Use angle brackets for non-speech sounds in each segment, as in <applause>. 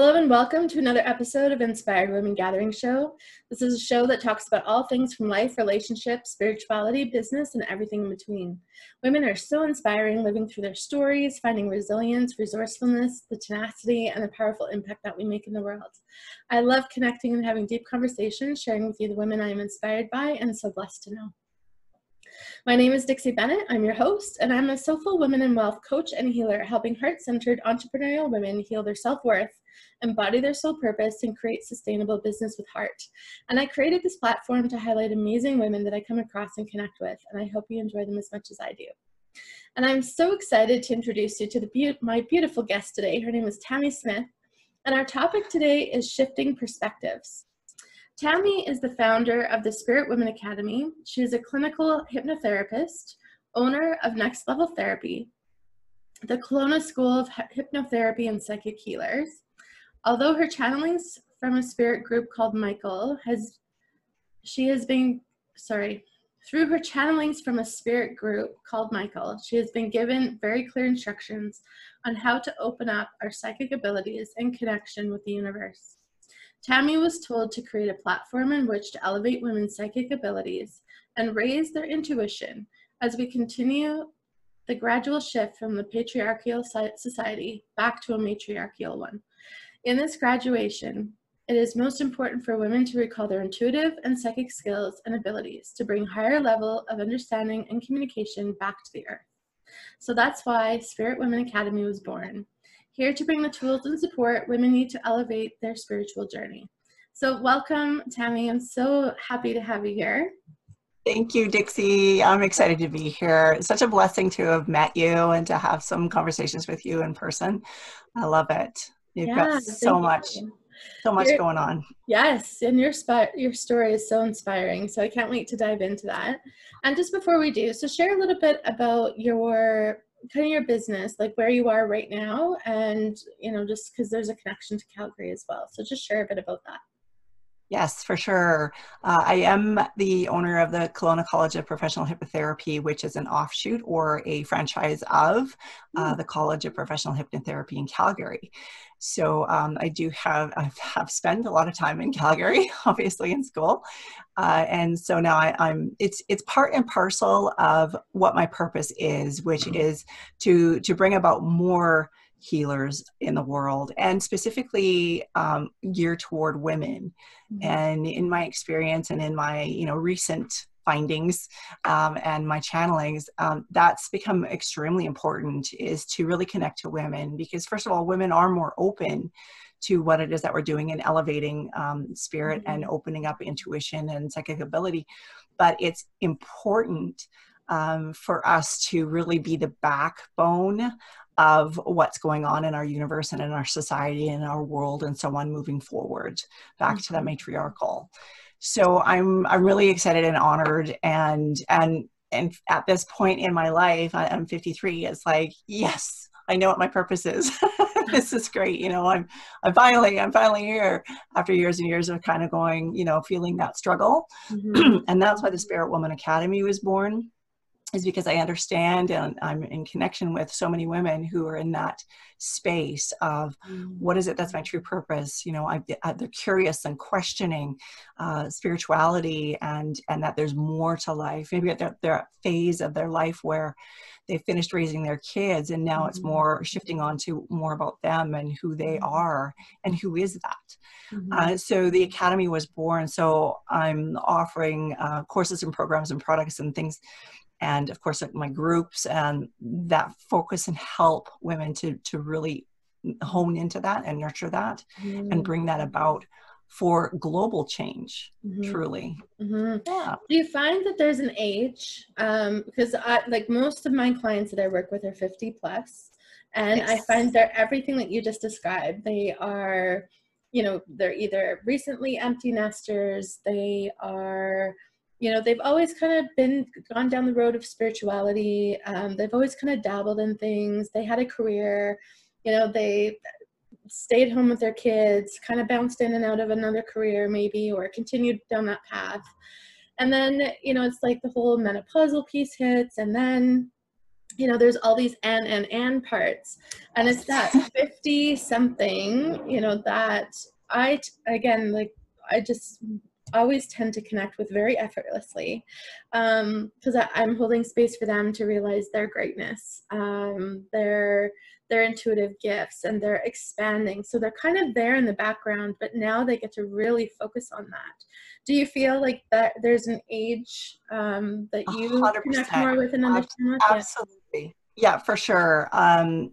Hello and welcome to another episode of Inspired Women Gathering Show. This is a show that talks about all things from life, relationships, spirituality, business, and everything in between. Women are so inspiring, living through their stories, finding resilience, resourcefulness, the tenacity, and the powerful impact that we make in the world. I love connecting and having deep conversations, sharing with you the women I am inspired by and so blessed to know. My name is Dixie Bennett. I'm your host, and I'm a Soulful Women and Wealth coach and healer, helping heart centered entrepreneurial women heal their self worth, embody their soul purpose, and create sustainable business with heart. And I created this platform to highlight amazing women that I come across and connect with, and I hope you enjoy them as much as I do. And I'm so excited to introduce you to be- my beautiful guest today. Her name is Tammy Smith, and our topic today is shifting perspectives. Tammy is the founder of the Spirit Women Academy. She is a clinical hypnotherapist, owner of Next Level Therapy, the Kelowna School of Hypnotherapy and Psychic Healers. Although her channelings from a spirit group called Michael has, she has been, sorry, through her channelings from a spirit group called Michael, she has been given very clear instructions on how to open up our psychic abilities and connection with the universe. Tammy was told to create a platform in which to elevate women's psychic abilities and raise their intuition as we continue the gradual shift from the patriarchal society back to a matriarchal one. In this graduation, it is most important for women to recall their intuitive and psychic skills and abilities to bring higher level of understanding and communication back to the earth. So that's why Spirit Women Academy was born. Here to bring the tools and support women need to elevate their spiritual journey. So, welcome, Tammy. I'm so happy to have you here. Thank you, Dixie. I'm excited to be here. It's such a blessing to have met you and to have some conversations with you in person. I love it. You've yeah, got so much, you. so much going on. Yes, and your spot, your story is so inspiring. So I can't wait to dive into that. And just before we do, so share a little bit about your kind of your business, like where you are right now, and you know, just because there's a connection to Calgary as well. So just share a bit about that. Yes, for sure. Uh, I am the owner of the Kelowna College of Professional Hypnotherapy, which is an offshoot or a franchise of uh, hmm. the College of Professional Hypnotherapy in Calgary. So um, I do have <laughs> I have spent a lot of time in Calgary, <laughs> obviously in school, uh, and so now I, am it's it's part and parcel of what my purpose is, which mm-hmm. is to to bring about more healers in the world and specifically um, geared toward women mm-hmm. and in my experience and in my you know recent findings um, and my channelings um, that's become extremely important is to really connect to women because first of all women are more open to what it is that we're doing and elevating um, spirit mm-hmm. and opening up intuition and psychic ability but it's important um, for us to really be the backbone of what's going on in our universe and in our society and our world and so on moving forward back mm-hmm. to that matriarchal so i'm i'm really excited and honored and and and at this point in my life i'm 53 it's like yes i know what my purpose is. <laughs> This is great you know i'm i'm finally i'm finally here after years and years of kind of going you know feeling that struggle. Mm-hmm. <clears throat> and that's why the spirit woman academy was born is because I understand and I'm in connection with so many women who are in that space of mm. what is it that's my true purpose. You know, I, I, they're curious and questioning uh, spirituality and and that there's more to life. Maybe they're, they're at phase of their life where they've finished raising their kids and now mm-hmm. it's more shifting on to more about them and who they mm-hmm. are and who is that. Mm-hmm. Uh, so the academy was born. So I'm offering uh, courses and programs and products and things and of course my groups and that focus and help women to to really hone into that and nurture that mm-hmm. and bring that about for global change mm-hmm. truly mm-hmm. yeah do you find that there's an age um because i like most of my clients that i work with are 50 plus and yes. i find they're everything that you just described they are you know they're either recently empty nesters they are you know they've always kind of been gone down the road of spirituality um, they've always kind of dabbled in things they had a career you know they stayed home with their kids kind of bounced in and out of another career maybe or continued down that path. And then you know it's like the whole menopausal piece hits and then you know there's all these and and and parts. And it's that <laughs> 50 something you know that i again like i just always tend to connect with very effortlessly because um, i'm holding space for them to realize their greatness um, their their intuitive gifts and they're expanding so they're kind of there in the background but now they get to really focus on that do you feel like that there's an age um, that you 100%. connect more with and understand? Absolutely. Yeah, for sure. Um,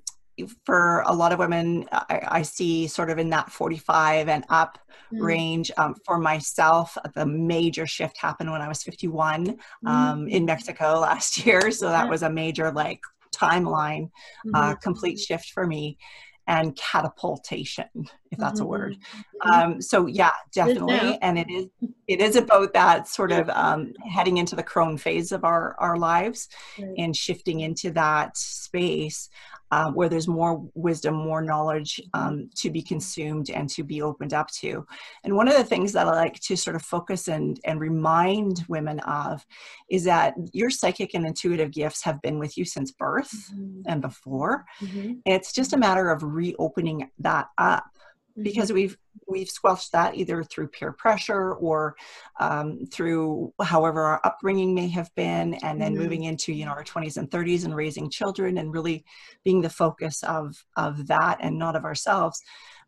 for a lot of women, I, I, see sort of in that 45 and up mm. range. Um, for myself, the major shift happened when I was 51 um, mm. in Mexico <laughs> last year. So that was a major like timeline, uh, mm-hmm. uh, complete shift for me and catapultation if that's mm-hmm. a word mm-hmm. um, so yeah definitely and it is it is about that sort of um, heading into the crone phase of our our lives right. and shifting into that space um, where there's more wisdom, more knowledge um, to be consumed and to be opened up to. And one of the things that I like to sort of focus and, and remind women of is that your psychic and intuitive gifts have been with you since birth mm-hmm. and before. Mm-hmm. It's just a matter of reopening that up because mm-hmm. we've we've squelched that either through peer pressure or um, through however our upbringing may have been and then mm-hmm. moving into you know our 20s and 30s and raising children and really being the focus of of that and not of ourselves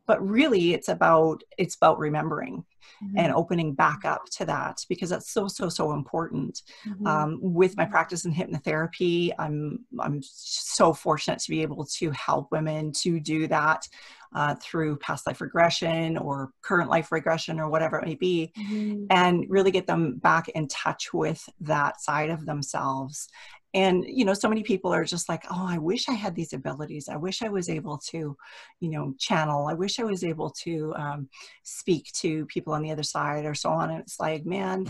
but really it's about it's about remembering mm-hmm. and opening back up to that because that's so so so important mm-hmm. um, with my practice in hypnotherapy i'm i'm so fortunate to be able to help women to do that uh, through past life regression or current life regression or whatever it may be, mm-hmm. and really get them back in touch with that side of themselves. And, you know, so many people are just like, oh, I wish I had these abilities. I wish I was able to, you know, channel. I wish I was able to um, speak to people on the other side or so on. And it's like, man,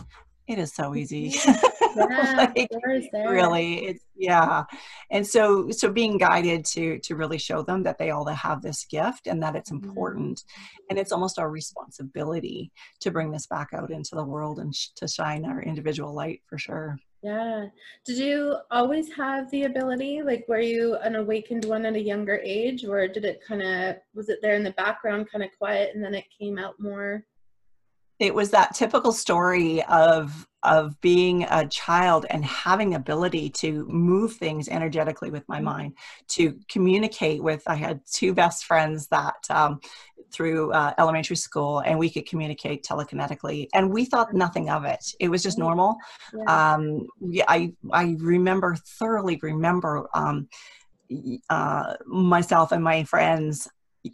it is so easy. Yeah, <laughs> like, really, it's yeah. And so, so being guided to to really show them that they all have this gift and that it's mm-hmm. important, and it's almost our responsibility to bring this back out into the world and sh- to shine our individual light for sure. Yeah. Did you always have the ability? Like, were you an awakened one at a younger age, or did it kind of was it there in the background, kind of quiet, and then it came out more? it was that typical story of of being a child and having ability to move things energetically with my mind to communicate with i had two best friends that um, through uh, elementary school and we could communicate telekinetically and we thought nothing of it it was just mm-hmm. normal yeah. um, I, I remember thoroughly remember um, uh, myself and my friends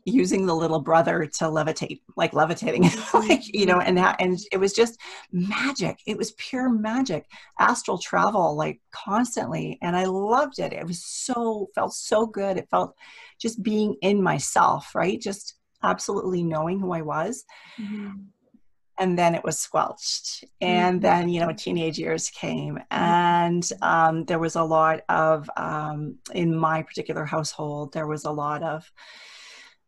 using the little brother to levitate like levitating <laughs> like you know and that and it was just magic. It was pure magic. Astral travel like constantly and i loved it. It was so felt so good. It felt just being in myself right? Just absolutely knowing who i was. Mm-hmm. and then it was squelched. And mm-hmm. then you know teenage years came. Mm-hmm. and um, there was a lot of um, in my particular household there was a lot of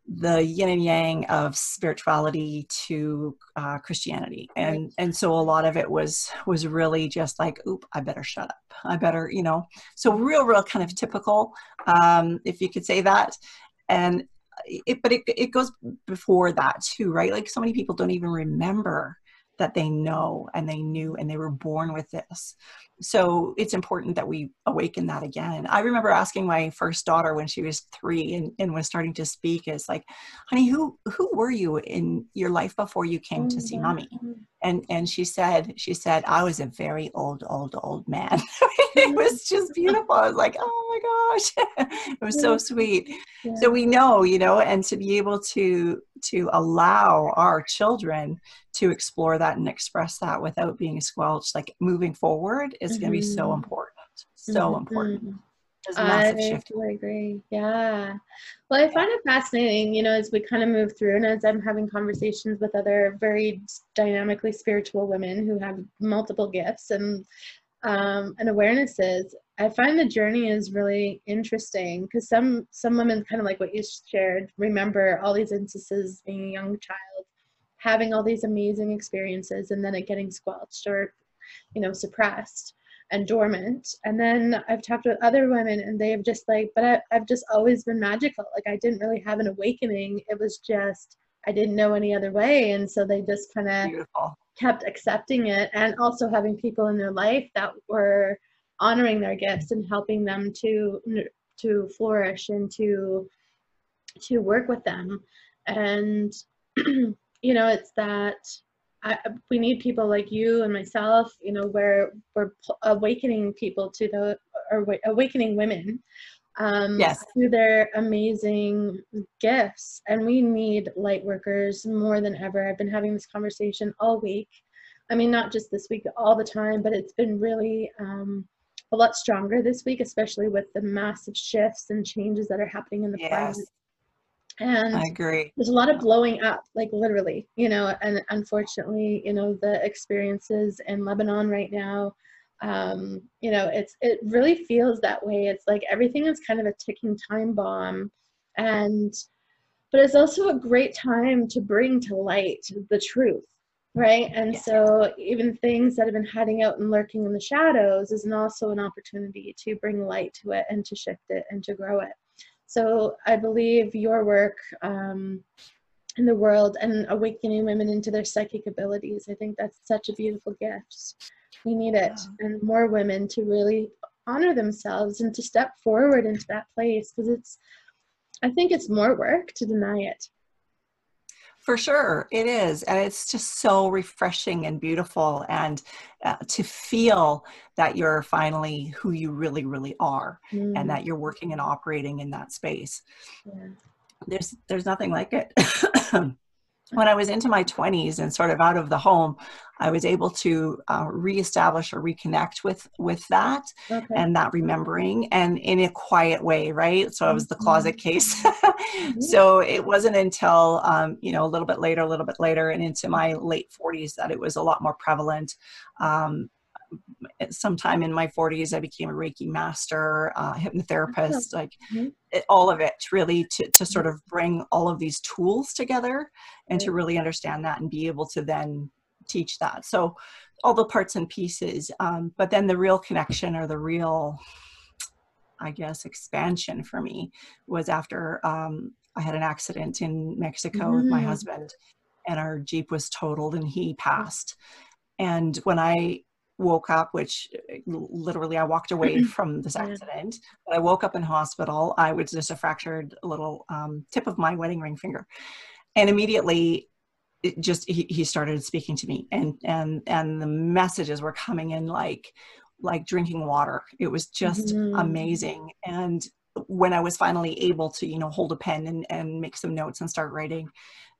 the yin and yang of spirituality to uh, Christianity, and right. and so a lot of it was was really just like, oop, I better shut up. I better, you know. So real, real kind of typical, um, if you could say that, and it, but it it goes before that too, right? Like so many people don't even remember that they know and they knew and they were born with this so it's important that we awaken that again. I remember asking my first daughter when she was three and, and was starting to speak is like honey who who were you in your life before you came to see mommy? Mm-hmm. and and she said she said i was a very old old old man. <laughs> It was just beautiful. I was like oh my gosh. <laughs> It was so sweet. Yeah. so we know you know and to be able to to allow our children to explore that and express that without being squelched like moving forward is mm-hmm. going to be so mm-hmm. important so mm-hmm. important I totally agree. Yeah. Well, I find it fascinating, you know, as we kind of move through and as I'm having conversations with other very dynamically spiritual women who have multiple gifts and um, and awarenesses, I find the journey is really interesting because some some women, kind of like what you shared, remember all these instances being a young child, having all these amazing experiences, and then it getting squelched or, you know, suppressed. and dormant. And then I've talked with other women and they've just like, but I, I've just always been magical. Like I didn't really have an awakening. It was just, I didn't know any other way. And so they just kind of kept accepting it and also having people in their life that were honoring their gifts and helping them to to flourish and to to work with them and <clears throat> you know it's that I, we need people like you and myself you know where we're awakening people to the or awakening women um, yes. through their amazing gifts and we need light workers more than ever i've been having this conversation all week i mean not just this week all the time but it's been really um, a lot stronger this week especially with the massive shifts and changes that are happening in the yes. planet and I agree. There's a lot of blowing up, like literally, you know, and unfortunately, you know, the experiences in Lebanon right now, um, you know, it's it really feels that way. It's like everything is kind of a ticking time bomb, and but it's also a great time to bring to light the truth, right? And yeah. so even things that have been hiding out and lurking in the shadows is also an opportunity to bring light to it and to shift it and to grow it. So I believe your work um, in the world and awakening women into their psychic abilities, I think that's such a beautiful gift. We need it, and more women to really honor themselves and to step forward into that place because it's, I think it's more work to deny it. For sure, it is. And it's just so refreshing and beautiful. And uh, to feel that you're finally who you really, really are mm. and that you're working and operating in that space. Yeah. There's, there's nothing like it. When I was into my 20s and sort of out of the home, I was able to uh, reestablish or reconnect with with that okay. and that remembering, and in a quiet way, right? So I was the closet mm-hmm. case. <laughs> mm-hmm. So it wasn't until um, you know a little bit later, a little bit later, and into my late 40s that it was a lot more prevalent. Um, sometime in my 40s i became a reiki master uh, hypnotherapist like mm-hmm. it, all of it really to, to sort of bring all of these tools together and to really understand that and be able to then teach that so all the parts and pieces um, but then the real connection or the real i guess expansion for me was after um, i had an accident in mexico mm-hmm. with my mm. husband and our jeep was totaled and he passed and when i woke up, which uh, literally I walked away <clears throat> from this accident. But I woke up in hospital. I was just a fractured little um, tip of my wedding ring finger, and immediately, it just he, he started speaking to me, and and and the messages were coming in like like drinking water. It was just mm-hmm. amazing, and when I was finally able to, you know, hold a pen and, and make some notes and start writing,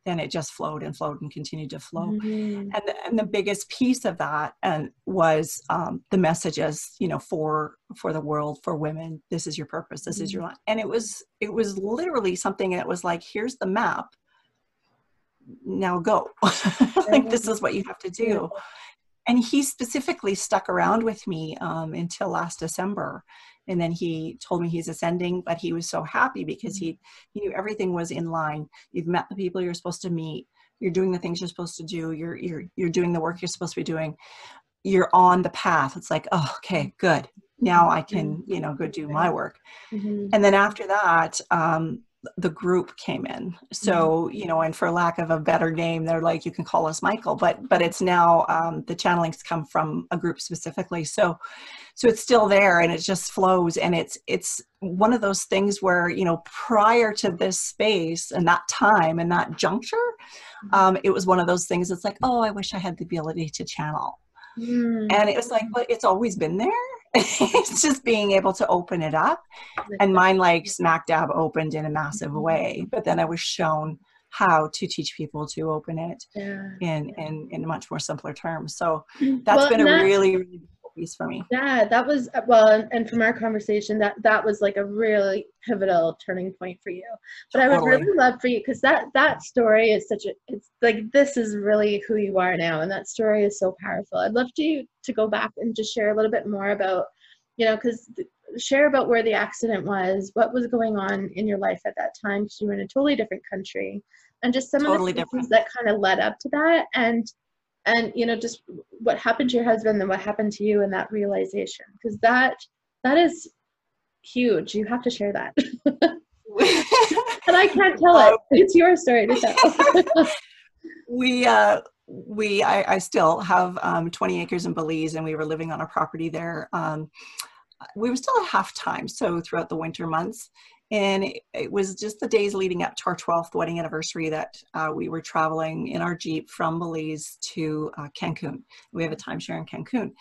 then it just flowed and flowed and continued to flow. Mm-hmm. And, the, and the biggest piece of that and was um, the messages, you know, for for the world, for women. This is your purpose. This mm-hmm. is your life. And it was it was literally something that was like, here's the map. Now go. <laughs> like this is what you have to do. And he specifically stuck around with me um, until last December and then he told me he's ascending but he was so happy because he he knew everything was in line. You've met the people you're supposed to meet. You're doing the things you're supposed to do. You're you're you're doing the work you're supposed to be doing. You're on the path. It's like oh okay good. Now i can you know go do my work. Mm-hmm. and then after that um the group came in so mm-hmm. you know and for lack of a better name they're like you can call us michael but but it's now um, the channelings come from a group specifically so so it's still there and it just flows and it's it's one of those things where you know prior to this space and that time and that juncture mm-hmm. um, it was one of those things it's like oh i wish i had the ability to channel mm. and it was like but it's always been there <laughs> it's just being able to open it up and mine like smack dab opened in a massive mm-hmm. way but then i was shown how to teach people to open it yeah. in, in in much more simpler terms so mm, that's well, been a that, really really piece for me. Yeah that was uh, well and from our conversation that that was like a really pivotal turning point for you. But totally. i would really love for you because that that story is such a it's like this is really who you are now and that story is so powerful. I'd love to to go back and just share a little bit more about you know because share about where the accident was what was going on in your life at that time because you were in a totally different country and just some totally of the things that kind of led up to that and and you know just what happened to your husband and what happened to you and that realization because that that is huge. You have to share that. <laughs> And i can't tell it. It's your story to tell. <laughs> We uh we I, I still have um, 20 acres in belize and we were living on a property there um, we were still at half time so throughout the winter months and it, it, was just the days leading up to our 12th wedding anniversary that uh, we were traveling in our jeep from belize to uh, cancun we have a timeshare in cancun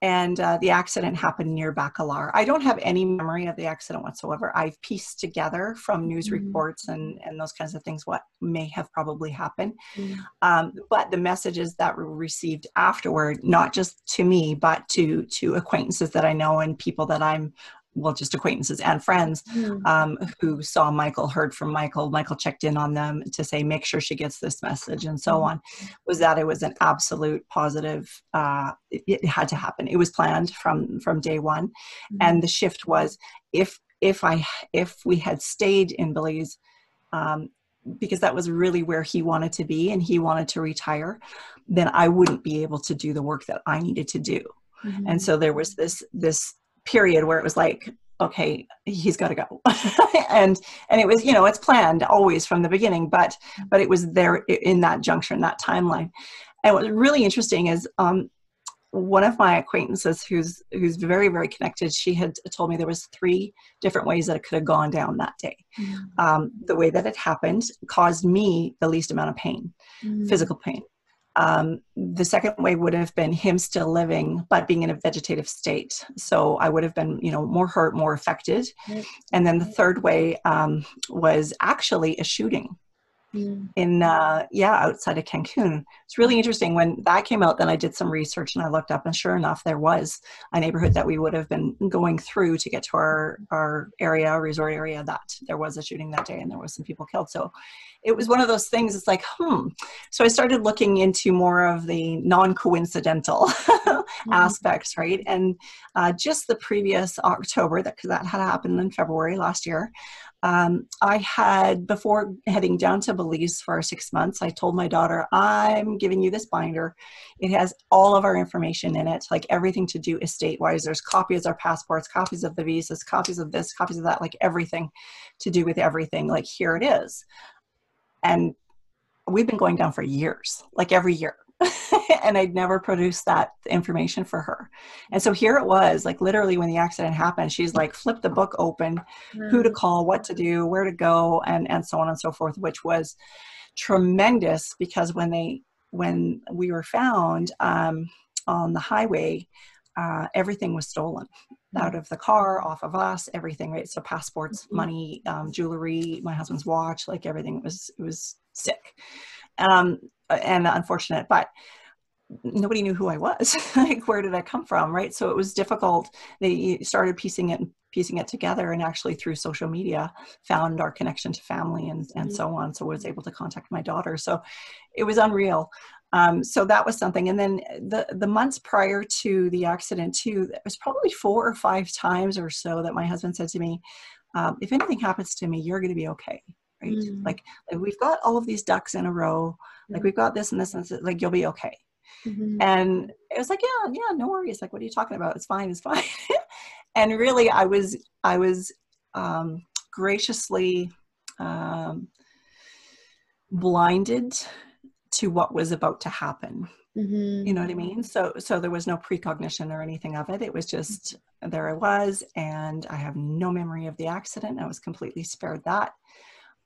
and uh, the accident happened near Bacalar. I don't have any memory of the accident whatsoever. I've pieced together from news mm-hmm. reports and, and those kinds of things what may have probably happened. Mm-hmm. Um, but the messages that were received afterward, not just to me, but to to acquaintances that I know and people that I'm well, just acquaintances and friends mm. um, who saw Michael, heard from Michael. Michael checked in on them to say, make sure she gets this message, and so mm. on. Was that it was an absolute positive. Uh, it, it, had to happen. It was planned from from day one, mm. and the shift was if if I if we had stayed in Belize. Um, because that was really where he wanted to be and he wanted to retire then i wouldn't be able to do the work that i needed to do mm-hmm. and so there was this this period where it was like okay he's got to go <laughs> and and it was you know it's planned always from the beginning but but it was there in that juncture in that timeline and what's really interesting is um, one of my acquaintances who's who's very very connected she had told me there was three different ways that it could have gone down that day mm-hmm. um, the way that it happened caused me the least amount of pain mm-hmm. physical pain um, the second way would have been him still living, but being in a vegetative state. So I would have been, you know, more hurt, more affected. And then the third way um, was actually a shooting. Mm. in uh, yeah outside of cancun. It's really interesting. When that came out then i did some research and i looked up and sure enough there was a neighborhood that we would have been going through to get to our our area resort area that there was a shooting that day and there was some people killed. So it was one of those things it's like hmm. So i started looking into more of the non-coincidental <laughs> mm-hmm. aspects right? And uh, just the previous october that because that had happened in february last year um, I had, before heading down to Belize for six months, I told my daughter, I'm giving you this binder. It has all of our information in it, like everything to do estate wise. There's copies of our passports, copies of the visas, copies of this, copies of that, like everything to do with everything. Like, here it is. And we've been going down for years, like every year. <laughs> and I'd never produced that information for her. And so here it was, like literally when the accident happened, she's like flipped the book open, mm. who to mm. call, what to do, where to go, and and so on and so forth, which was tremendous because when they when we were found um, on the highway, uh, everything was stolen out of the car, off of us, everything, right? So passports, mm-hmm. money, um, jewelry, my husband's watch, like everything was it was sick. Um, and unfortunate, but nobody knew who I was. <laughs> like, where did I come from? Right. So it was difficult. They started piecing it piecing it together and actually through social media found our connection to family and, and mm-hmm. so on. So was able to contact my daughter. So it was unreal. Um, so that was something. And then the, the months prior to the accident too, it was probably four or five times or so that my husband said to me, um, if anything happens to me, you're going to be okay right? Mm. Like, like we've got all of these ducks in a row. Like we've got this and this and this. Like you'll be okay. Mm-hmm. And it was like, yeah, yeah, no worries. Like, what are you talking about? It's fine. It's fine. <laughs> and really, I was, I was um, graciously um, blinded to what was about to happen. Mm-hmm. You know what I mean? So, so there was no precognition or anything of it. It was just there I was, and I have no memory of the accident. I was completely spared that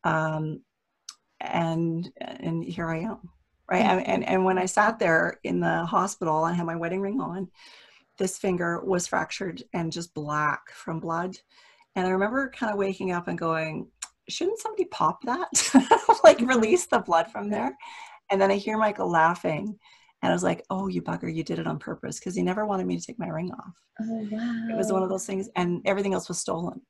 um, and and here I am, right? And and when I sat there in the hospital, I had my wedding ring on. This finger was fractured and just black from blood, and I remember kind of waking up and going, "Shouldn't somebody pop that? <laughs> like release the blood from there?" And then I hear Michael laughing. And I was like, oh, you bugger, you did it on purpose because he never wanted me to take my ring off. Oh, wow. It was one of those things, and everything else was stolen.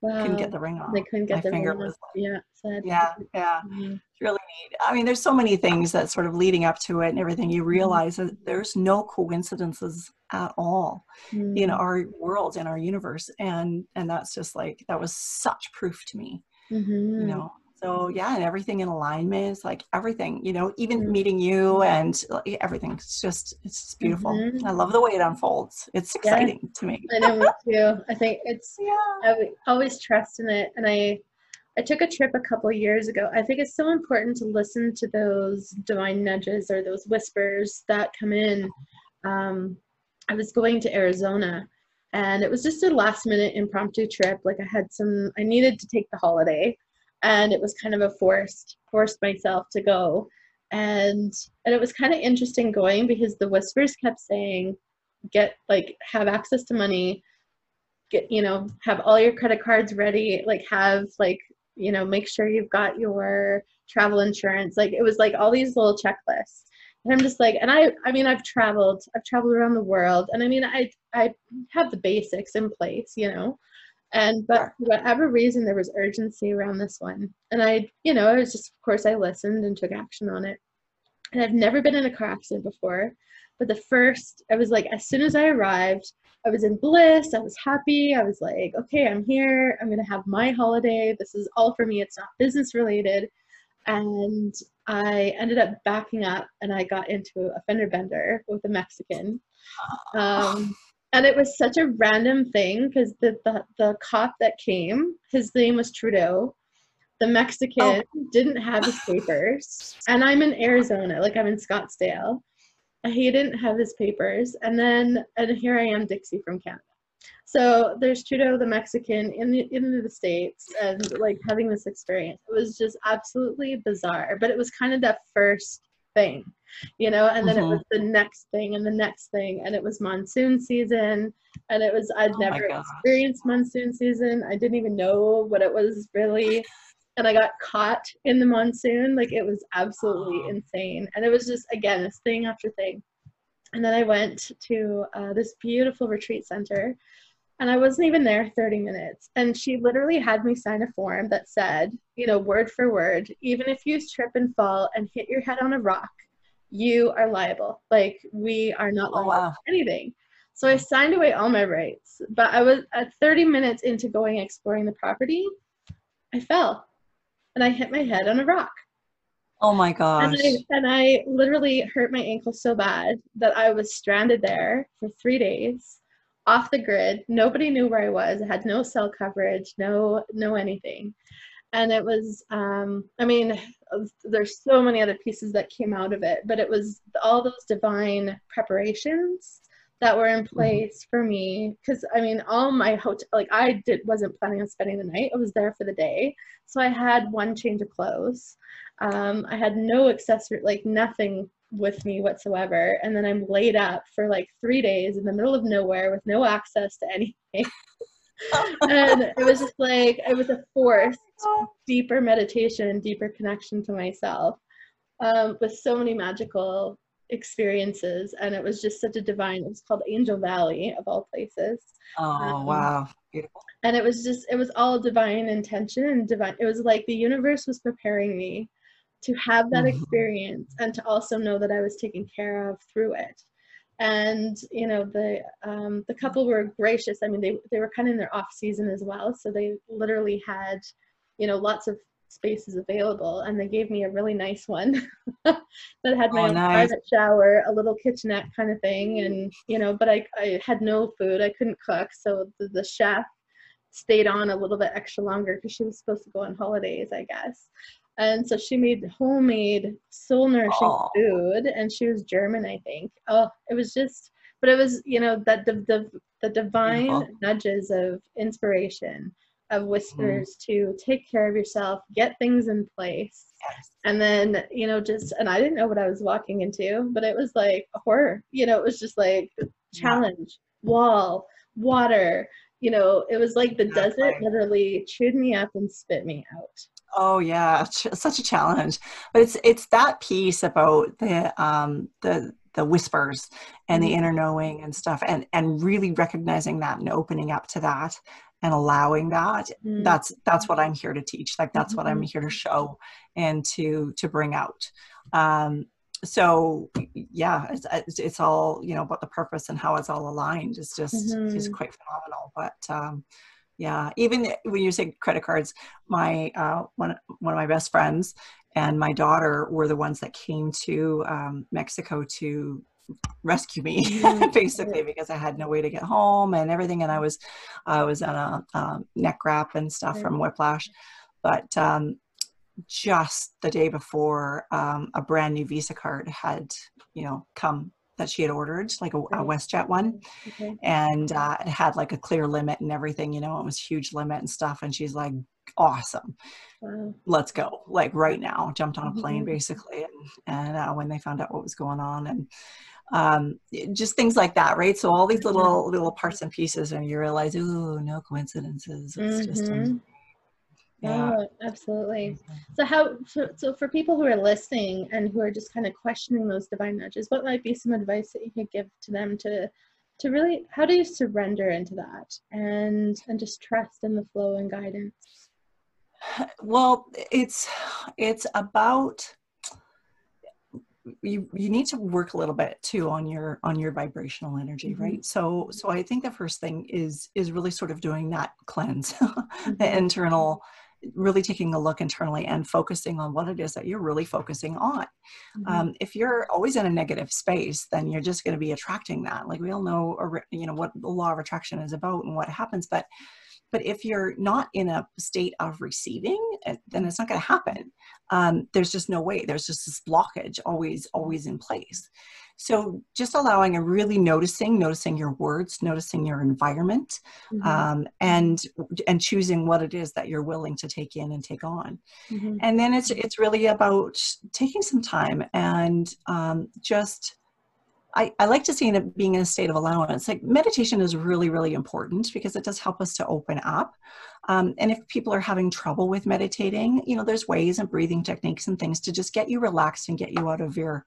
Wow. Couldn't get the ring off. They couldn't get My the finger ring was off. Yeah, sad. Yeah, yeah. Mm-hmm. It's really neat. I mean, there's so many things that sort of leading up to it and everything. You mm-hmm. realize that there's no coincidences at all mm-hmm. in our world, in our universe, and and that's just like that was such proof to me. You mm-hmm. know, so yeah and everything in alignment is like everything you know even Mm-hmm. meeting you and like, everything it's just it's just beautiful Mhm. i love the way it unfolds it's Yeah. exciting to me I know me too. I think it's <laughs> yeah I always trust in it. And I, I took a trip a couple of years ago. I think it's so important to listen to those divine nudges or those whispers that come in. Um, I was going to Arizona, and it was just a last minute impromptu trip. Like I had some, I needed to take the holiday, and it was kind of a forced, forced myself to go. And and it was kind of interesting going because the whispers kept saying, get like have access to money. Get you know have all your credit cards ready. Like have like you know make sure you've got your travel insurance. Like it was like all these little checklists. And i'm just like and i i mean i've traveled i've traveled around the world. And i mean i i have the basics in place you know and but for whatever reason there was urgency around this one and i you know it was just of course i listened and took action on it and i've never been in a car accident before but the first i was like as soon as i arrived I was in bliss. I was happy. I was like, okay, I'm here. I'm going to have my holiday. This is all for me. It's not business related. And I ended up backing up and I got into a fender bender with a Mexican. Um, and it was such a random thing because the, the, the cop that came, his name was Trudeau. The Mexican oh. didn't have his papers. And I'm in Arizona, like I'm in Scottsdale. He didn't have his papers. And then and here i am dixie from canada. So there's trudeau the mexican in the in the states and like having this experience. It was just absolutely bizarre. But it was kind of that first thing you know and then Mhm. it was the next thing and the next thing and it was monsoon season and it was i'd Oh never experienced monsoon season i didn't even know what it was really and I got caught in the monsoon. Like it was absolutely Oh. insane. And it was just again this thing after thing. And then I went to uh, this beautiful retreat center, and I wasn't even there 30 minutes. And she literally had me sign a form that said, you know, word for word, even if you trip and fall and hit your head on a rock, you are liable. Like we are not Oh, liable wow. for anything. So I signed away all my rights. But I was at 30 minutes into going exploring the property, I fell and I hit my head on a rock. oh my And gosh I, and I literally hurt my ankle so bad that I was stranded there for three days, off the grid. Nobody knew where I was. I had no cell coverage, no no anything. And it was, um, I mean, there's so many other pieces that came out of it, but it was all those divine preparations that were in place for me. Because I mean, all my hotel, like I did, wasn't planning on spending the night. I was there for the day, so I had one change of clothes. Um, I had no accessory, like nothing with me whatsoever. And then I'm laid up for like three days in the middle of nowhere with no access to anything. <laughs> and it was just like, it was a forced, deeper meditation, deeper connection to myself um, with so many magical experiences. And it was just such a divine, it was called Angel Valley of all places oh um, wow beautiful and it was just it was all divine intention and divine it was like the universe was preparing me to have that Mhm. experience and to also know that i was taken care of through it and you know the um, the couple were gracious i mean they, they were kind of in their off season as well so they literally had you know lots of spaces available and they gave me a really nice one <laughs> that had my Oh, own nice. private shower a little kitchenette kind of thing and you know but i, I had no food i couldn't cook so the, the chef stayed on a little bit extra longer because she was supposed to go on holidays i guess and so she made homemade soul nourishing Oh. food and she was german i think oh it was just but it was you know that the, the, the divine Beautiful. nudges of inspiration of Mm-hmm. whispers to take care of yourself get things in place yes. and then you know just and i didn't know what i was walking into but it was like a horror you know it was just like challenge wall water you know it was like the desert Exactly. literally chewed me up and spit me out Oh yeah, ch- such a challenge. But it's it's that piece about the um the the whispers and the Mhm. inner knowing and stuff and and really recognizing that and opening up to that and allowing that Mm. that's that's what i'm here to teach like that's what i'm Mhm. here to show and to to bring out um so yeah it's, it's all you know about the purpose and how it's all aligned it's just it's Mhm. quite phenomenal but um yeah even when you say credit cards my uh, one, one of my best friends and my daughter were the ones that came to um, mexico to rescue me mm-hmm. <laughs> basically because i had no way to get home and everything and i was i was on a, a neck wrap and stuff right. from whiplash but um, just the day before um, a brand new visa card had you know come that she had ordered like a, a westjet one okay. and uh, it had like a clear limit and everything you know it was huge limit and stuff and she's like awesome wow. let's go like right now jumped on a plane mm-hmm. basically and, and uh, when they found out what was going on and um, just things like that right so all these little little parts and pieces and you realize oh no coincidences it's mm-hmm. just yeah. Oh, absolutely. So how so, so for people who are listening and who are just kind of questioning those divine nudges, what might be some advice that you could give to them to to really how do you surrender into that and and just trust in the flow and guidance? <sighs> Well, it's it's about you you need to work a little bit too on your on your vibrational energy mm-hmm. right so so i think the first thing is is really sort of doing that cleanse <laughs> mm-hmm. the internal really taking a look internally and focusing on what it is that you're really focusing on. Mm-hmm. Um, if you're always in a negative space, then you're just going to be attracting that. Like we all know, you know, what the law of attraction is about and what happens. But but if you're not in a state of receiving, eh, then it's not going to happen. Um, there's just no way. There's just this blockage always, always in place. So just allowing and really noticing, noticing your words, noticing your environment, mm-hmm. um, and and choosing what it is that you're willing to take in and take on. Mm-hmm. And then it's it's really about taking some time and um, just I, I, like to see it being in a state of allowance. Like meditation is really, really important because it does help us to open up. Um, and if people are having trouble with meditating, you know, there's ways and breathing techniques and things to just get you relaxed and get you out of your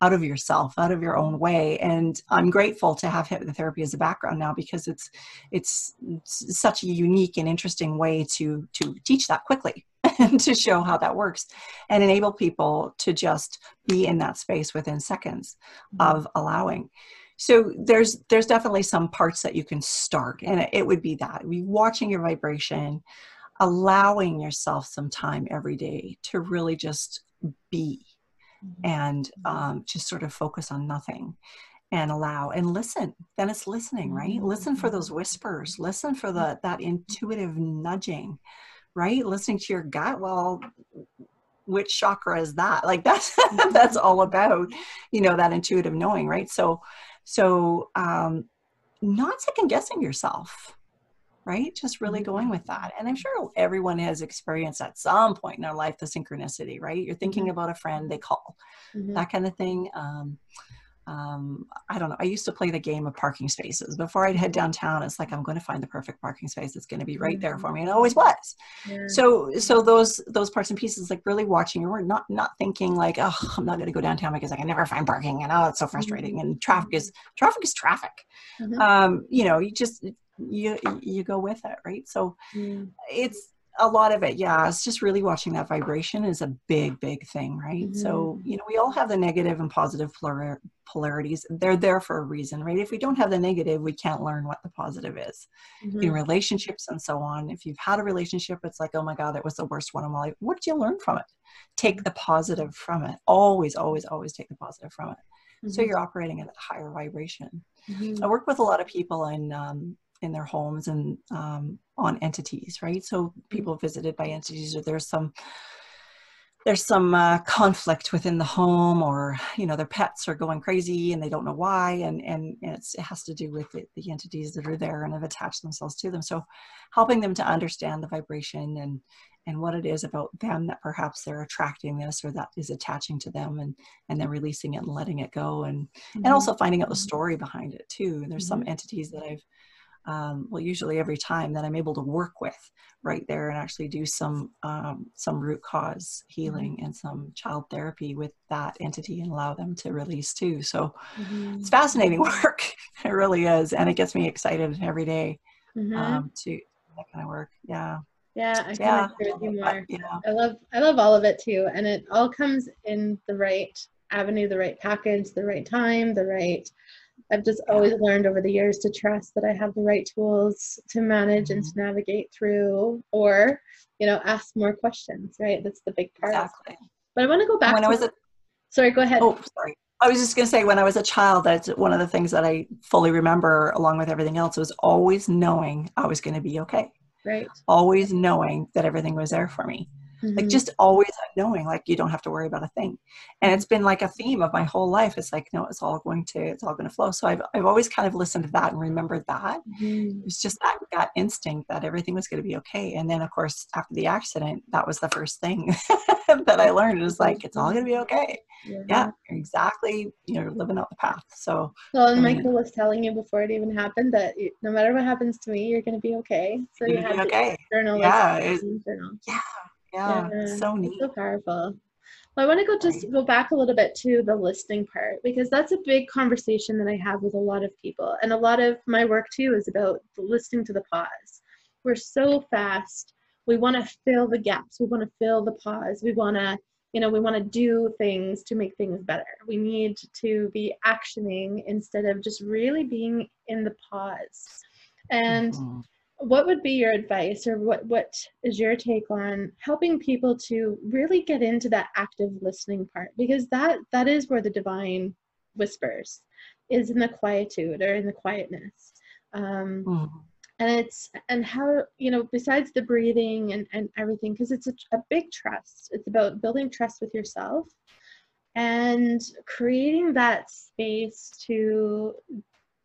out of yourself out of your own way and i'm grateful to have hypnotherapy as a background now because it's it's, such a unique and interesting way to to teach that quickly <laughs> and to show how that works and enable people to just be in that space within seconds mm-hmm. of allowing so there's there's definitely some parts that you can start and it would be that be watching your vibration allowing yourself some time every day to really just be. Mm-hmm. and mm-hmm. um, just sort of focus on nothing and allow and listen then it's listening right? Listen for mm-hmm. those whispers listen for the that intuitive nudging right? Listening to your gut well which chakra is that? Like <laughs> that's that's all about you know that intuitive knowing right? So so um not second guessing yourself right? Just really going mm-hmm. with that. And I'm sure everyone has experienced at some point in their life the synchronicity, right? You're thinking mm-hmm. about a friend, they call, mm-hmm. that kind of thing. Um, um, I don't know. I used to play the game of parking spaces. Before I'd head downtown, it's like I'm going to find the perfect parking space. It's going to be right there for me, and it always was. Yeah. So, so those those parts and pieces, like really watching your word, not not thinking like, oh, I'm not going to go downtown because I can never find parking, and oh, it's so frustrating. Mm-hmm. And traffic is traffic is traffic. Mm-hmm. Um, you know, you just you you go with it right? So mm. it's a lot of it yeah. It's just really watching that vibration is a big big thing right? Mm-hmm. so you know we all have the negative and positive polar- polarities. They're there for a reason right? If we don't have the negative we can't learn what the positive is. Mm-hmm. in relationships and so on if you've had a relationship it's like oh my god that was the worst one of my life. What did you learn from it? Take the positive from it. Always always always take the positive from it. Mm-hmm. so you're operating at a higher vibration. Mm-hmm. i work with a lot of people in um, in their homes and um, on entities, right? So people visited by entities, or there's some there's some uh, conflict within the home, or you know their pets are going crazy and they don't know why, and and it has to do with the, the entities that are there and have attached themselves to them. So helping them to understand the vibration and and what it is about them that perhaps they're attracting this or that is attaching to them and and then releasing it and letting it go and mm-hmm. and also finding out the story behind it too And there's mm-hmm. some entities that i've um, well usually every time that i'm able to work with right there and actually do some um, some root cause healing mm-hmm. and some child therapy with that entity and allow them to release too so mm-hmm. it's fascinating <laughs> work it really is and it gets me excited every day, mm-hmm. um, to that kind of work yeah yeah i can yeah. agree with you more yeah. i love i love all of it too and it all comes in the right avenue the right package the right time the right I've just always learned over the years to trust that I have the right tools to manage and Mm-hmm. to navigate through, or you know, ask more questions. Right, that's the big part. Exactly. But I want to go back. When to, I was a sorry, go ahead. Oh, sorry. I was just going to say, when I was a child, that's one of the things that I fully remember, along with everything else, was always knowing I was going to be okay. Right. Always knowing that everything was there for me. Like Mhm. just always knowing, like you don't have to worry about a thing. And it's been like a theme of my whole life. It's like, no, it's all going to, it's all going to flow. So I've, I've always kind of listened to that and remembered that. Mhm. It was just that, that instinct that everything was going to be okay. And then, of course, after the accident, that was the first thing <laughs> that I learned. It was like, it's all going to be okay. Yeah, you're exactly, you're living out the path. So, Well, and Michael was telling you before it even happened that you, no matter what happens to me, you're going to be okay. So you have okay. journal. Yeah, it- journal. Yeah, yeah, Yeah, so neat. so powerful. Well, I want to go just go back a little bit to the listening part because that's a big conversation that I have with a lot of people. And a lot of my work too is about listening to the pause. We're so fast. We want to fill the gaps. We want to fill the pause. We want to, you know, we want to do things to make things better. We need to be actioning instead of just really being in the pause. And Mhm. What would be your advice or what what is your take on helping people to really get into that active listening part? Because that that is where the divine whispers is in the quietude or in the quietness. Um, Mhm. and it's and how you know besides the breathing and and everything because it's a, a big trust. It's about building trust with yourself and creating that space to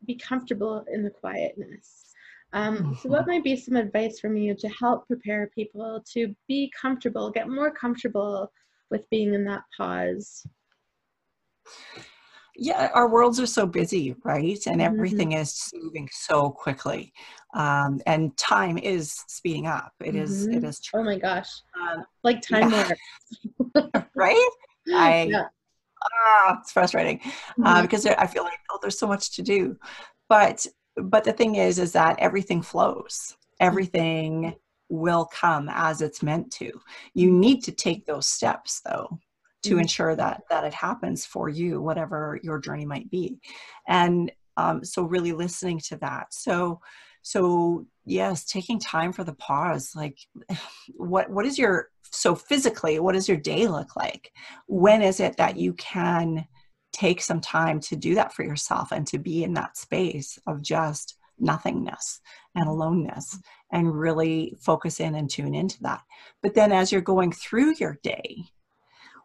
be comfortable in the quietness um, so what might be some advice from you to help prepare people to be comfortable get more comfortable with being in that pause Yeah, our worlds are so busy, right? And Mhm. everything is moving so quickly. Um, and time is speeding up. It is. It is true. oh my gosh Um, like time Yeah. <laughs> right? I- <laughs> yeah. ah, it's frustrating. uh, Mhm. because there, I feel like oh, there's so much to do. But but the thing is, is that everything flows. Everything will come as it's meant to. You need to take those steps though to Mhm. ensure that that it happens for you, whatever your journey might be. And um, so really listening to that. So so yes, taking time for the pause. Like <sighs> what what is your so physically, what does your day look like? When is it that you can take some time to do that for yourself and to be in that space of just nothingness and aloneness and really focus in and tune into that. But then as you're going through your day,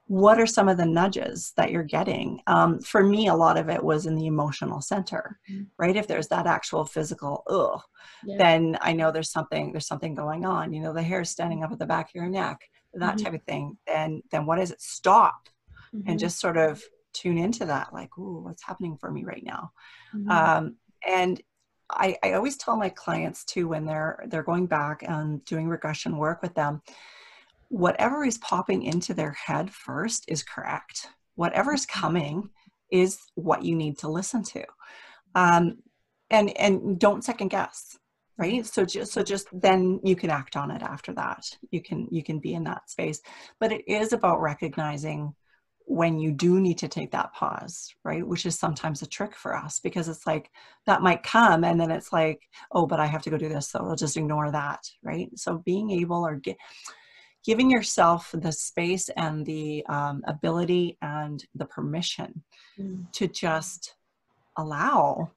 what are some of the nudges that you're getting? Um, for me, a lot of it was in the emotional center, Mhm. right? If there's that actual physical, ugh, Yeah. then I know there's something there's something going on. You know, the hair standing up at the back of your neck, that Mhm. type of thing. Then then what is it? Stop and Mhm. just sort of tune into that like ooh what's happening for me right now? Mhm. um, and I, I always tell my clients too when they're they're going back and doing regression work with them whatever is popping into their head first is correct. Whatever is coming is what you need to listen to. Um, and and don't second guess right? So just so just then you can act on it after that. You can you can be in that space. But it is about recognizing when you do need to take that pause right which is sometimes a trick for us because it's like that might come and then it's like oh but i have to go do this so i'll just ignore that right so being able or get giving yourself the space and the um, ability and the permission Mhm. to just allow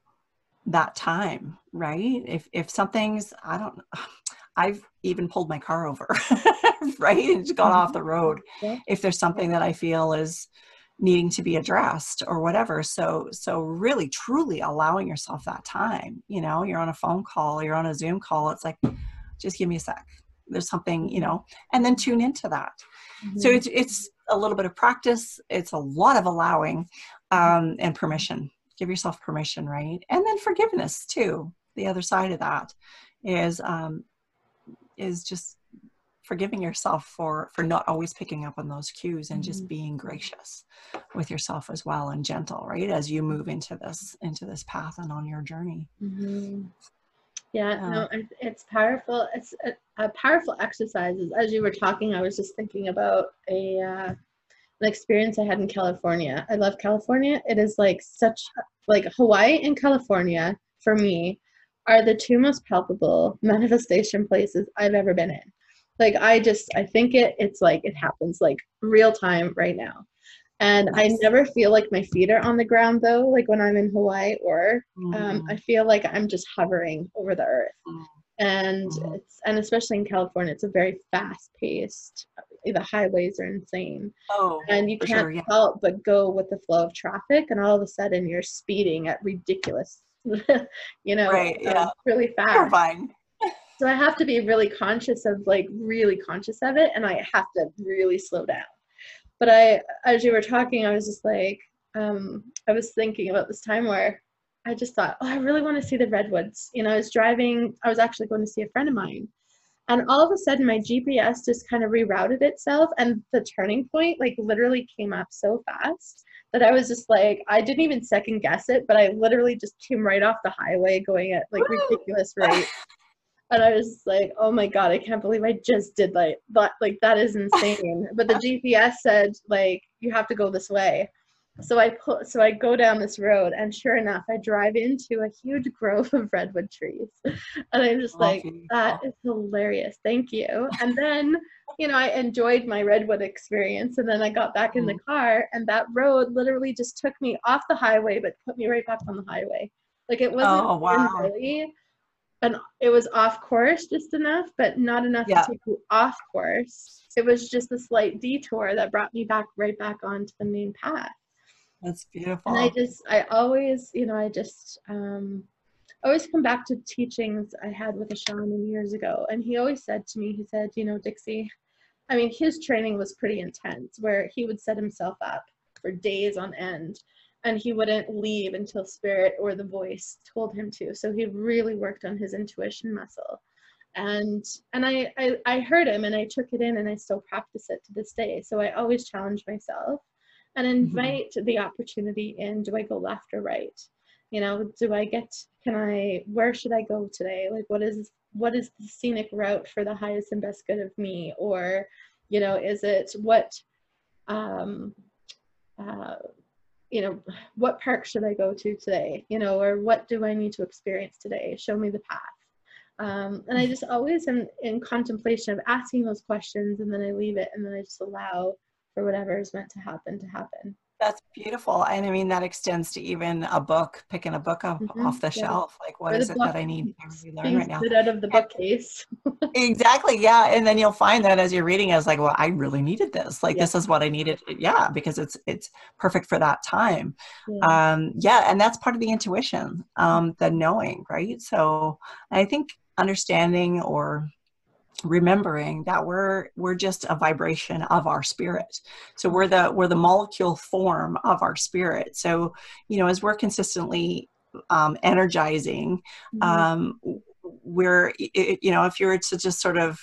that time right if if something's i don't i've even pulled my car over <laughs> right? And just gone off the road if there's something that i feel is needing to be addressed or whatever. So so really truly allowing yourself that time you know you're on a phone call you're on a zoom call it's like just give me a sec. There's something you know and then tune into that. So Mhm. it's it's a little bit of practice it's a lot of allowing um, and permission. Give yourself permission right? And then forgiveness too. The other side of that is um, is just forgiving yourself for for not always picking up on those cues and just Mhm. being gracious with yourself as well and gentle right as you move into this into this path and on your journey Mhm. Yeah, Yeah. no, it's powerful. It's a, a powerful exercise. As you were talking, I was just thinking about a uh, an experience I had in California. I love California. It is like such like Hawaii and California for me are the two most palpable <laughs> manifestation places I've ever been in. Like I just I think it it's like it happens like real time right now. And I never feel like my feet are on the ground though, like when I'm in Hawaii or um, Mhm. I feel like I'm just hovering over the earth. Mm. And Mhm. it's and especially in California, it's a very fast paced. The highways are insane, Oh, and you can't sure, yeah. help but go with the flow of traffic. And all of a sudden, you're speeding at ridiculous, <laughs> you know, Right, um, really fast. terrifying. So I have to be really conscious of like really conscious of it and I have to really slow down. But I as you were talking, I was just like, um, I was thinking about this time where I just thought, oh, I really want to see the redwoods. You know, I was driving, I was actually going to see a friend of mine. And all of a sudden my GPS just kind of rerouted itself and the turning point like literally came up so fast that I was just like, I didn't even second guess it, but I literally just came right off the highway going at like Woo! ridiculous rate. And I was like, oh my god, I can't believe I just did like that. Like that is insane. but the <laughs> GPS said like you have to go this way. So I pull, so I go down this road, and sure enough, I drive into a huge grove of redwood trees, and I'm just like, that is hilarious. Thank you. And then, you know, I enjoyed my redwood experience, and then I got back in the mm. car, and that road literally just took me off the highway, but put me right back on the highway. Like it wasn't Oh, wow. really, and it was off course just enough, but not enough Yeah. to take you off course. It was just a slight detour that brought me back right back onto the main path. That's beautiful. And I just, I always, you know, I just, um, always come back to teachings I had with a shaman years ago. And he always said to me, he said, you know, Dixie, I mean, his training was pretty intense where he would set himself up for days on end and he wouldn't leave until spirit or the voice told him to. So he really worked on his intuition muscle. And and I, I I heard him and I took it in and I still practice it to this day. So I always challenge myself and invite the opportunity in. Do i go left or right? You know do i get can i where should i go today? Like what is what is the scenic route for the highest and best good of me? Or you know is it what um uh you know what park should i go to today? You know or what do i need to experience today? Show me the path. Um, and i just always am in contemplation of asking those questions and then i leave it and then i just allow for whatever is meant to happen to happen. That's beautiful. And I mean, that extends to even a book, picking a book up Mhm, off the yeah. shelf. Like, what is it that I need to learn right now? out of the bookcase. <laughs> Exactly. Yeah. And then you'll find that as you're reading, I was like, well, I really needed this. Like, Yeah. this is what I needed. Yeah. Because it's, it's perfect for that time. Yeah. Um, yeah. And that's part of the intuition, um, the knowing, right? So I think understanding or remembering that we're we're just a vibration of our spirit so we're the we're the molecule form of our spirit so you know as we're consistently um, energizing Mhm. um, we're i- i- you know if you were to just sort of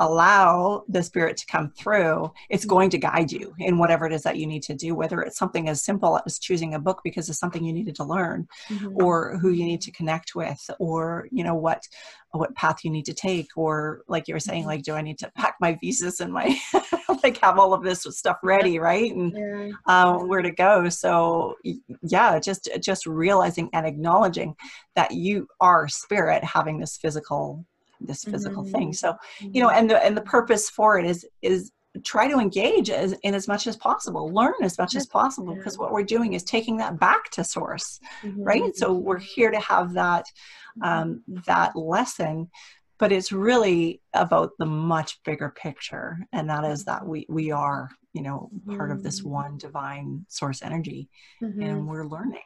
allow the spirit to come through it's going to guide you in whatever it is that you need to do whether it's something as simple as choosing a book because it's something you needed to learn Mhm. or who you need to connect with or you know what what path you need to take or like you were saying Mhm. like do i need to pack my visas and my <laughs> like have all of this stuff ready right and yeah. uh, where to go so yeah just just realizing and acknowledging that you are spirit having this physical this physical thing. Mhm. so you know and the and the purpose for it is is try to engage as, in as much as possible learn as much as possible because what we're doing is taking that back to source right? Mhm. so we're here to have that um, that lesson but it's really about the much bigger picture and that is that we we are you know part of this one divine source energy Mhm. and we're learning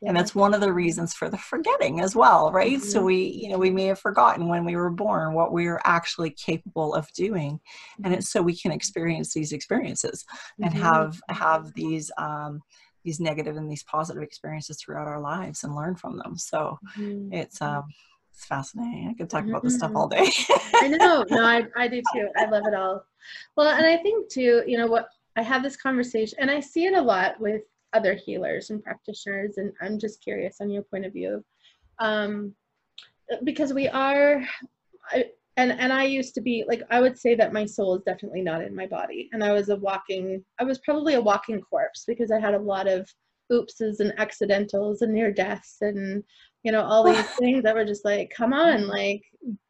Yeah. and that's one of the reasons for the forgetting as well right so Mhm. we you know we may have forgotten when we were born what we are actually capable of doing and it's so we can experience these experiences and Mhm. have have these um these negative and these positive experiences throughout our lives and learn from them so Mhm. it's um it's fascinating i could talk about this stuff all day I know. No, I, I do too. I love it all. Well, and I think too, you know what, I have this conversation and I see it a lot with other healers and practitioners, and I'm just curious on your point of view. Um, because we are, I, and and I used to be like I would say that my soul is definitely not in my body, and I was a walking I was probably a walking corpse because I had a lot of oopses and accidentals and near deaths and you know all these <laughs> things that were just like come on like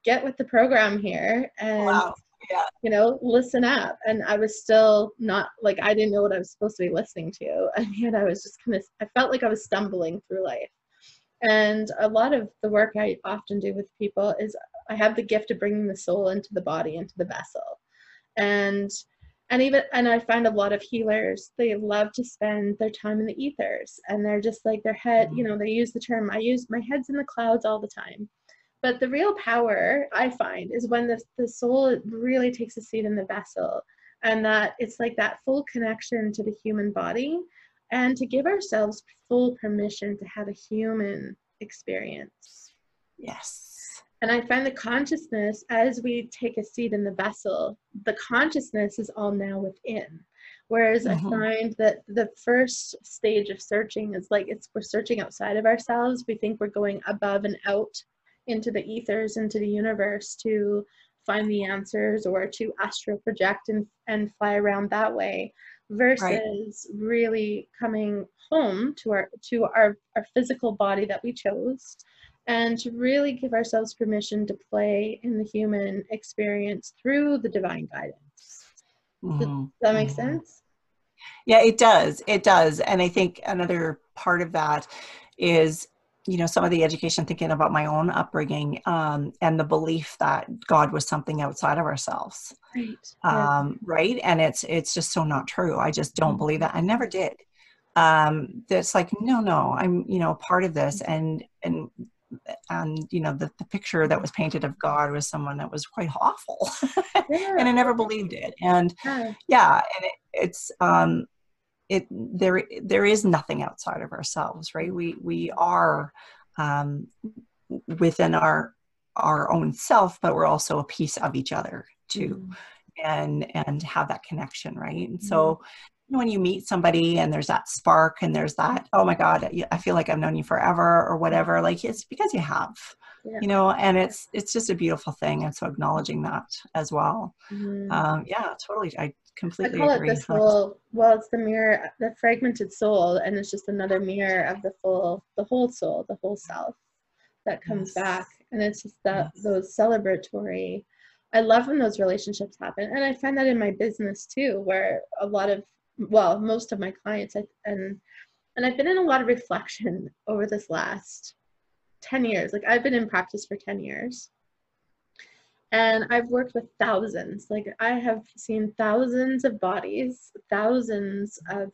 get with the program here and wow. Yeah. you know listen up. And i was still not like i didn't know what i was supposed to be listening to. <laughs> And yet i was just kind of i felt like i was stumbling through life. And a lot of the work i often do with people is i have the gift of bringing the soul into the body into the vessel. And and even and i find a lot of healers they love to spend their time in the ethers. And they're just like their head you mm-hmm. know they use the term i use my head's in the clouds all the time but the real power i find is when the, the soul really takes a seat in the vessel and that it's like that full connection to the human body and to give ourselves full permission to have a human experience yes and I find the consciousness, as we take a seat in the vessel, the consciousness is all now within. Whereas mm-hmm. I find that the first stage of searching is like it's we're searching outside of ourselves. We think we're going above and out into the ethers, into the universe to find the answers or to astral project and, and fly around that way versus right. really coming home to our to our, our physical body that we chose and to really give ourselves permission to play in the human experience through the divine guidance. Mm-hmm. Does that make mm-hmm. sense? Yeah, it does. It does. And I think another part of that is, you know, some of the education thinking about my own upbringing um, and the belief that God was something outside of ourselves. Right. Um, Right. And it's it's just so not true. I just don't mm-hmm. believe that. I never did. Um, that's like, no, no, I'm, you know, part of this. And and and you know the, the picture that was painted of god was someone that was quite awful <laughs> yeah. and i never believed it and yeah, yeah and it, it's um it there there is nothing outside of ourselves right? We we are um within our our own self but we're also a piece of each other too mm. and and have that connection right? And so when you meet somebody and there's that spark and there's that oh my god i feel like i've known you forever or whatever like it's because you have yeah. you know and it's it's just a beautiful thing and so acknowledging that as well mm-hmm. um, yeah totally i completely I call agree. it the <laughs> soul well it's the mirror the fragmented soul and it's just another mirror of the full the whole soul the whole self that comes yes. back and it's just that yes. those celebratory I love when those relationships happen. And I find that in my business too, where a lot of well most of my clients I, and and i've been in a lot of reflection <laughs> over this last 10 years like i've been in practice for 10 years and i've worked with thousands like i have seen thousands of bodies thousands of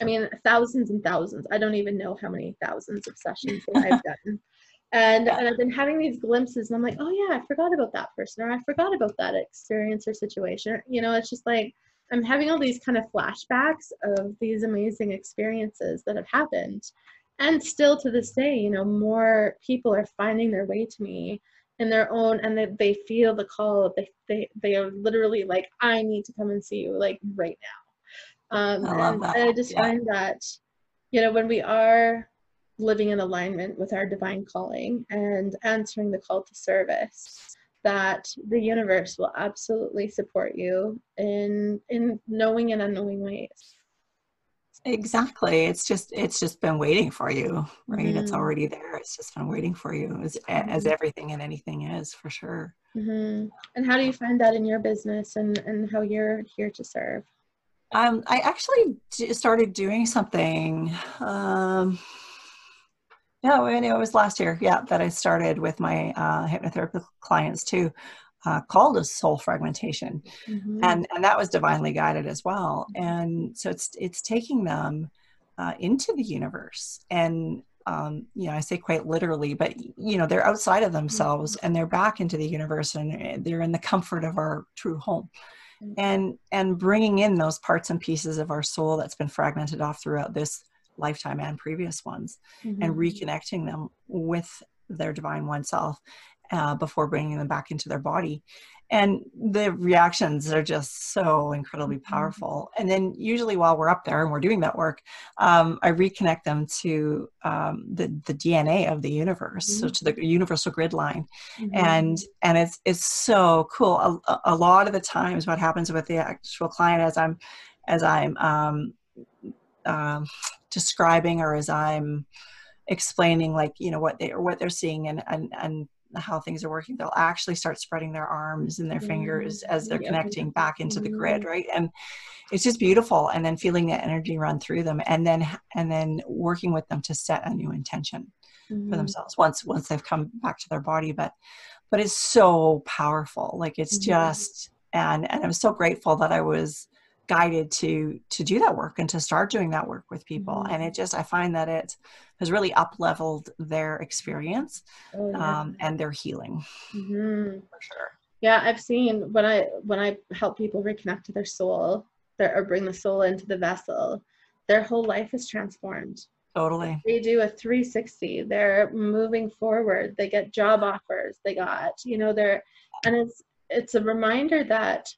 i mean thousands and thousands i don't even know how many thousands of sessions that i've <laughs> done and, and I've been having these glimpses, and I'm like, oh yeah, I forgot about that person, or I forgot about that experience or situation. You know, it's just like I'm having all these kind of flashbacks of these amazing experiences that have happened. And still to this day, you know, more people are finding their way to me in their own and they, they feel the call. They, they, they are literally like, I need to come and see you like right now. Um, I and, and, I just yeah. find that, you know, when we are living in alignment with our divine calling and answering the call to service, that the universe will absolutely support you in in knowing and unknowing ways exactly it's just it's just been waiting for you right mm-hmm. it's already there it's just been waiting for you as, mm-hmm. as everything and anything is for sure mm-hmm. and how do you find that in your business and and how you're here to serve um, i actually started doing something um, no, and it was last year, yeah, that I started with my uh, hypnotherapy clients too, uh, called a soul fragmentation, mm-hmm. and and that was divinely guided as well. And so it's it's taking them uh, into the universe, and um, you know I say quite literally, but you know they're outside of themselves mm-hmm. and they're back into the universe, and they're in the comfort of our true home. Mm-hmm. And and bringing in those parts and pieces of our soul that's been fragmented off throughout this lifetime and previous ones mm-hmm. and reconnecting them with their divine one self uh, before bringing them back into their body and the reactions are just so incredibly mm-hmm. powerful and then usually while we're up there and we're doing that work um, i reconnect them to um, the, the dna of the universe mm-hmm. so to the universal grid line mm-hmm. and and it's it's so cool a, a, lot of the times what happens with the actual client as i'm as i'm um, um describing or as i'm explaining like you know what they or what they're seeing and and and how things are working they'll actually start spreading their arms and their mm-hmm. fingers as they're connecting back into the grid mm-hmm. right and it's just beautiful and then feeling that energy run through them and then and then working with them to set a new intention mm-hmm. for themselves once once they've come back to their body but but it's so powerful like it's mm-hmm. just and and i'm so grateful that i was guided to to do that work and to start doing that work with people mm-hmm. and it just i find that it has really up leveled their experience oh, yeah. um, and their healing mm-hmm. for sure yeah i've seen when i when i help people reconnect to their soul their, or bring the soul into the vessel their whole life is transformed totally they do a 360 they're moving forward they get job offers they got you know they're and it's it's a reminder that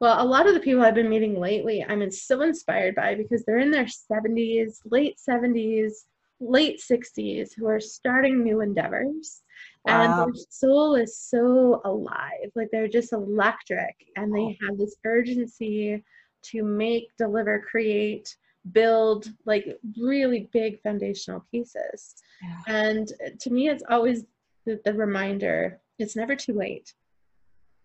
well, a lot of the people I've been meeting lately, I'm so inspired by because they're in their 70s, late 70s, late 60s, who are starting new endeavors. Wow. And their soul is so alive. Like they're just electric and they have this urgency to make, deliver, create, build like really big foundational pieces. Yeah. And to me, it's always the, the reminder it's never too late.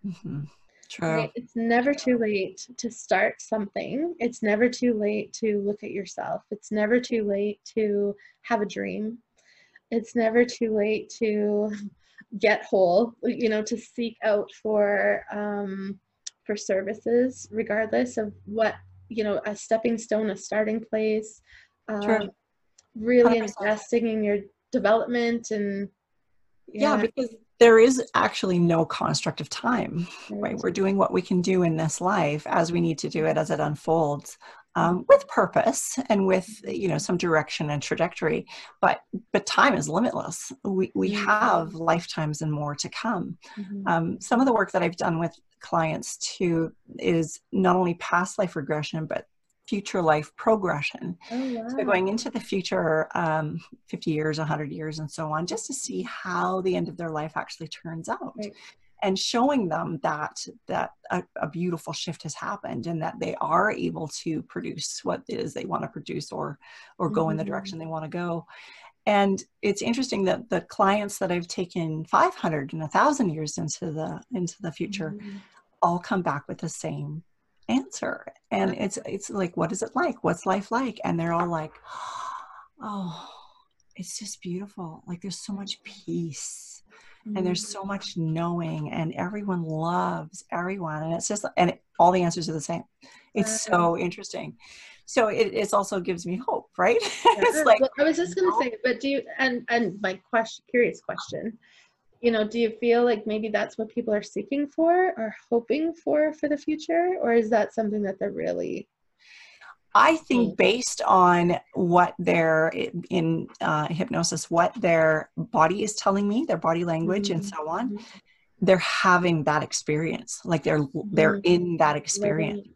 Mm-hmm. True. Right? It's never too late to start something. It's never too late to look at yourself. It's never too late to have a dream. It's never too late to get whole, you know, to seek out for um, for services, regardless of what, you know, a stepping stone, a starting place. Um, really 100%. investing in your development and yeah. yeah because there is actually no construct of time right we're doing what we can do in this life as we need to do it as it unfolds um, with purpose and with you know some direction and trajectory but but time is limitless we, we mm-hmm. have lifetimes and more to come mm-hmm. um, some of the work that i've done with clients too is not only past life regression but future life progression. Oh, wow. So going into the future, um, 50 years, 100 years, and so on, just to see how the end of their life actually turns out. Right. And showing them that that a, a, beautiful shift has happened, and that they are able to produce what it is they want to produce, or or go mm-hmm. in the mm-hmm. direction they want to go. And it's interesting that the clients that I've taken 500 and 1,000 years into the into the future, mm-hmm. all come back with the same answer and it's it's like what is it like? What's life like? And they're all like <gasps> oh it's just beautiful. Like there's so much peace and there's so mm-hmm. much knowing and everyone loves everyone. And it's just and it, all the answers are the same. It's so interesting. So it, it also gives me hope right? <laughs> Yeah. it's like well, i was just going to say but do you and and my question curious question you know do you feel like maybe that's what people are seeking for or hoping for for the future or is that something that they're really I think based on what their in uh, hypnosis, what their body is telling me, their body language, mm-hmm. and so on, mm-hmm. they're having that experience. Like they're they're mm-hmm. in that experience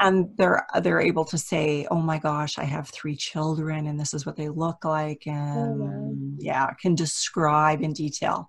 and they're they're able to say oh my gosh i have three children and this is what they look like and oh, wow. yeah can describe in detail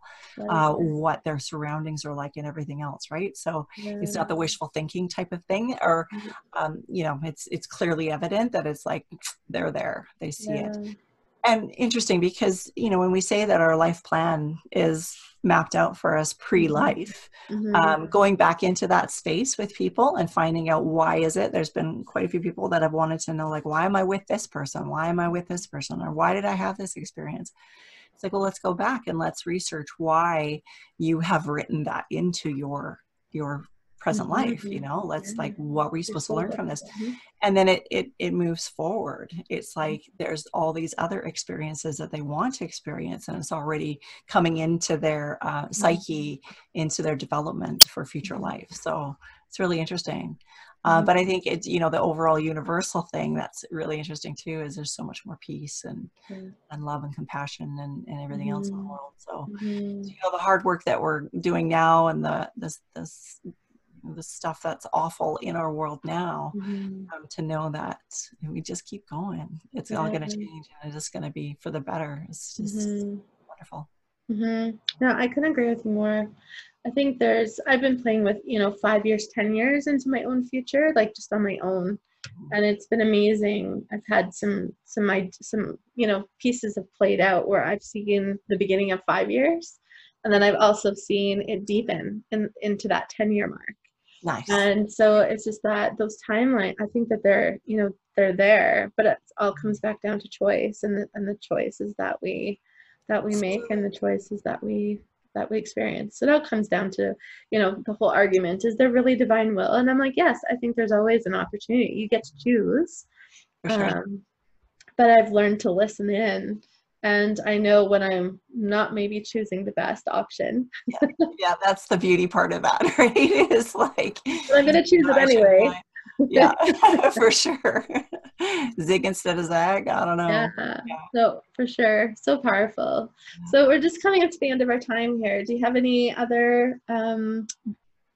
uh, what their surroundings are like and everything else right so yeah. it's not the wishful thinking type of thing or mm-hmm. um, you know it's it's clearly evident that it's like <sniffs> they're there they see yeah. it and interesting because you know when we say that our life plan is mapped out for us pre-life. Mm-hmm. um, going back into that space with people and finding out why is it there's been quite a few people that have wanted to know like why am i with this person? Why am i with this person? Or why did i have this experience? It's like well let's go back and let's research why you have written that into your your present mm-hmm. life you know let's like what were you supposed to learn from this mm-hmm. and then it, it it moves forward it's mm-hmm. like there's all these other experiences that they want to experience and it's already coming into their uh, mm-hmm. psyche into their development for future mm-hmm. life so it's really interesting uh, but I think it's you know the overall universal thing that's really interesting too is there's so much more peace and mm. and love and compassion and, and everything mm. else in the world. So, mm. so, you know the hard work that we're doing now and the this this the stuff that's awful in our world now mm-hmm. um, to know that we just keep going it's yeah. all going to change and it's just going to be for the better it's just mm-hmm. wonderful mm-hmm. no i couldn't agree with you more i think there's i've been playing with you know five years ten years into my own future like just on my own mm-hmm. and it's been amazing i've had some some my some you know pieces have played out where i've seen the beginning of five years and then i've also seen it deepen in, into that 10 year mark Nice. And so it's just that those timeline, I think that they're, you know, they're there, but it all comes back down to choice and the, and the choices that we, that we make and the choices that we, that we experience. So it all comes down to, you know, the whole argument, is there really divine will? And I'm like, yes, I think there's always an opportunity. You get to choose. Sure. Um, but I've learned to listen in and I know when I'm not maybe choosing the best option. yeah. <laughs> yeah, that's the beauty part of that, <laughs> right? It's like I'm gonna choose it anyway. yeah, <laughs> for sure. Zig instead of zag. I don't know. Yeah. yeah. No, for sure. So powerful. So we're just coming up to the end of our time here. Do you have any other um,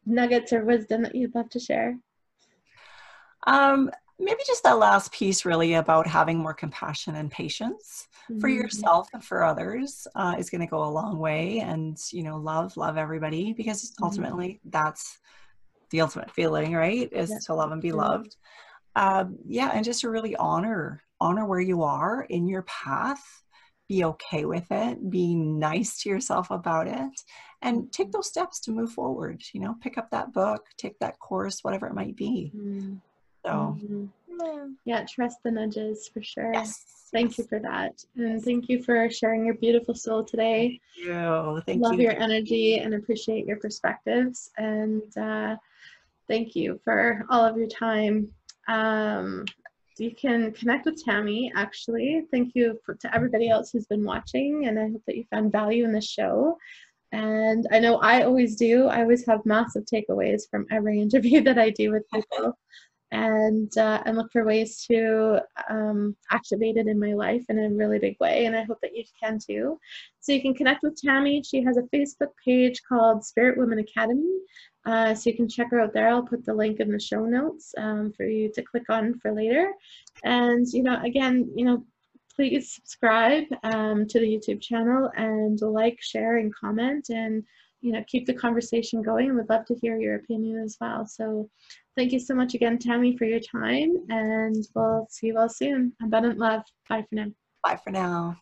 nuggets or wisdom that you'd love to share? Um, maybe just that last piece really about having more compassion and patience mm-hmm. for yourself and for others uh, is going to go a long way and you know love love everybody because mm-hmm. ultimately that's the ultimate feeling right is yeah. to love and be loved um, yeah and just to really honor honor where you are in your path be okay with it be nice to yourself about it and take those steps to move forward you know pick up that book take that course whatever it might be mm-hmm. So mm-hmm. yeah, trust the nudges for sure. Yes. Thank yes. you for that. And thank you for sharing your beautiful soul today. Thank you. Thank Love you. your energy and appreciate your perspectives. And uh, thank you for all of your time. Um, you can connect with Tammy actually. Thank you for, to everybody else who's been watching, and I hope that you found value in the show. And I know I always do. I always have massive takeaways from every <laughs> interview that I do with people and uh, and look for ways to um, activate it in my life in a really big way. And I hope that you can too. So you can connect with Tammy. She has a Facebook page called Spirit Women Academy. Uh, so you can check her out there. I'll put the link in the show notes um, for you to click on for later. And you know, again, you know, please subscribe um, to the YouTube channel and like, share, and comment, and you know, keep the conversation going. And would love to hear your opinion as well. So Thank you so much again, Tammy, for your time, and we'll see you all soon. Abundant love. Bye for now. Bye for now.